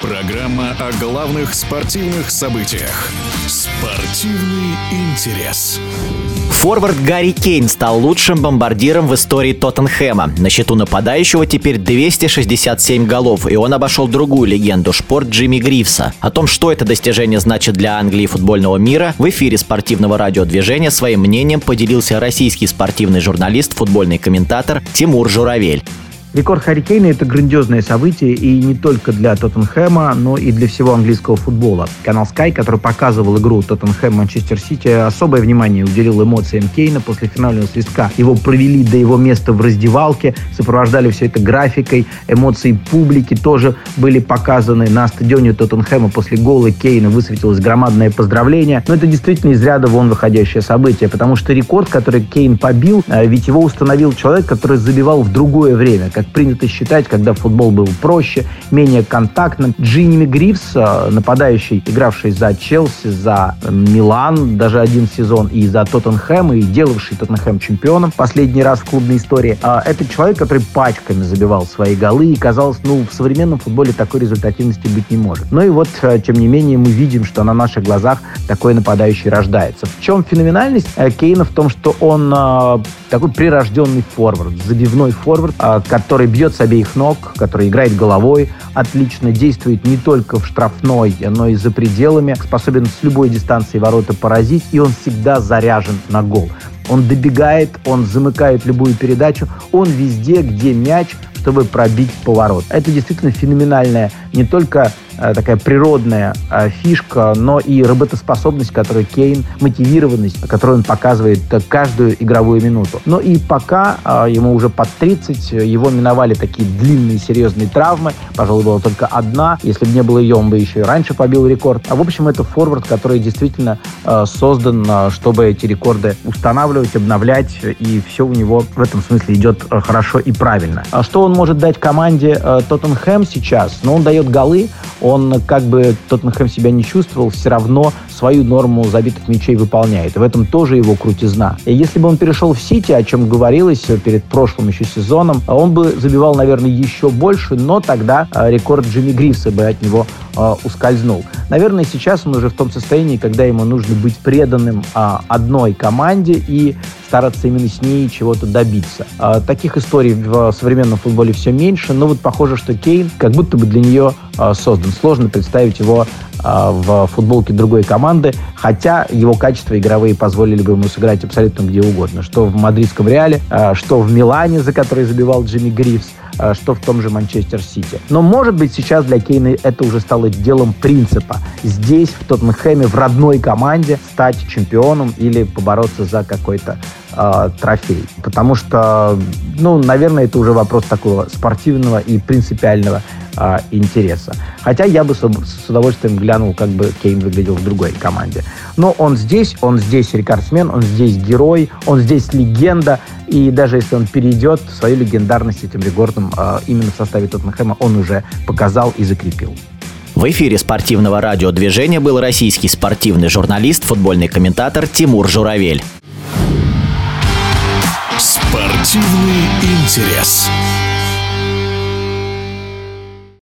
Программа о главных спортивных событиях. Спортивный интерес. Форвард Гарри Кейн стал лучшим бомбардиром в истории Тоттенхэма. На счету нападающего теперь 267 голов, и он обошел другую легенду шпорт Джимми Грифса. О том, что это достижение значит для Англии и футбольного мира, в эфире спортивного радиодвижения своим мнением поделился российский спортивный журналист, футбольный комментатор Тимур Журавель. Рекорд Харри это грандиозное событие и не только для Тоттенхэма, но и для всего английского футбола. Канал Sky, который показывал игру Тоттенхэм-Манчестер Сити, особое внимание уделил эмоциям Кейна после финального свистка. Его провели до его места в раздевалке, сопровождали все это графикой, эмоции публики тоже были показаны. На стадионе Тоттенхэма после гола Кейна высветилось громадное поздравление. Но это действительно из ряда вон выходящее событие, потому что рекорд, который Кейн побил, э, ведь его установил человек, который забивал в другое время, принято считать, когда футбол был проще, менее контактным. Джинни Грифс, э, нападающий, игравший за Челси, за Милан, даже один сезон, и за Тоттенхэм, и делавший Тоттенхэм чемпионом последний раз в клубной истории, э, это человек, который пачками забивал свои голы, и казалось, ну, в современном футболе такой результативности быть не может. Ну и вот, э, тем не менее, мы видим, что на наших глазах такой нападающий рождается. В чем феноменальность Кейна? В том, что он такой прирожденный форвард, забивной форвард, который который бьет с обеих ног, который играет головой, отлично действует не только в штрафной, но и за пределами, способен с любой дистанции ворота поразить, и он всегда заряжен на гол. Он добегает, он замыкает любую передачу, он везде, где мяч, чтобы пробить поворот. Это действительно феноменальная не только такая природная э, фишка, но и работоспособность, которую Кейн, мотивированность, которую он показывает каждую игровую минуту. Но и пока э, ему уже под 30, его миновали такие длинные серьезные травмы, пожалуй, была только одна. Если бы не было ее, он бы еще и раньше побил рекорд. А в общем, это форвард, который действительно создан, чтобы эти рекорды устанавливать, обновлять, и все у него в этом смысле идет хорошо и правильно. А что он может дать команде Тоттенхэм сейчас? Ну, он дает голы, он как бы Тоттенхэм себя не чувствовал, все равно свою норму забитых мячей выполняет. В этом тоже его крутизна. И если бы он перешел в Сити, о чем говорилось перед прошлым еще сезоном, он бы забивал, наверное, еще больше, но тогда а, рекорд Джимми Грифса бы от него э, ускользнул. Наверное, сейчас он уже в том состоянии, когда ему нужно быть преданным э, одной команде и стараться именно с ней чего-то добиться. Э, таких историй в современном футболе все меньше, но вот похоже, что Кейн как будто бы для нее э, создан. Сложно представить его э, в футболке другой команды, хотя его качества игровые позволили бы ему сыграть абсолютно где угодно. Что в мадридском Реале, э, что в Милане, за который забивал Джимми Грифс, что в том же Манчестер Сити. Но, может быть, сейчас для Кейна это уже стало делом принципа. Здесь, в Тоттенхэме, в родной команде стать чемпионом или побороться за какой-то э, трофей. Потому что, ну, наверное, это уже вопрос такого спортивного и принципиального э, интереса. Хотя я бы с, с удовольствием глянул, как бы Кейн выглядел в другой команде. Но он здесь, он здесь рекордсмен, он здесь герой, он здесь легенда. И даже если он перейдет, свою легендарность этим рекордом э, именно в составе Тоттенхэма он уже показал и закрепил. В эфире спортивного радиодвижения был российский спортивный журналист, футбольный комментатор Тимур Журавель. Спортивный интерес.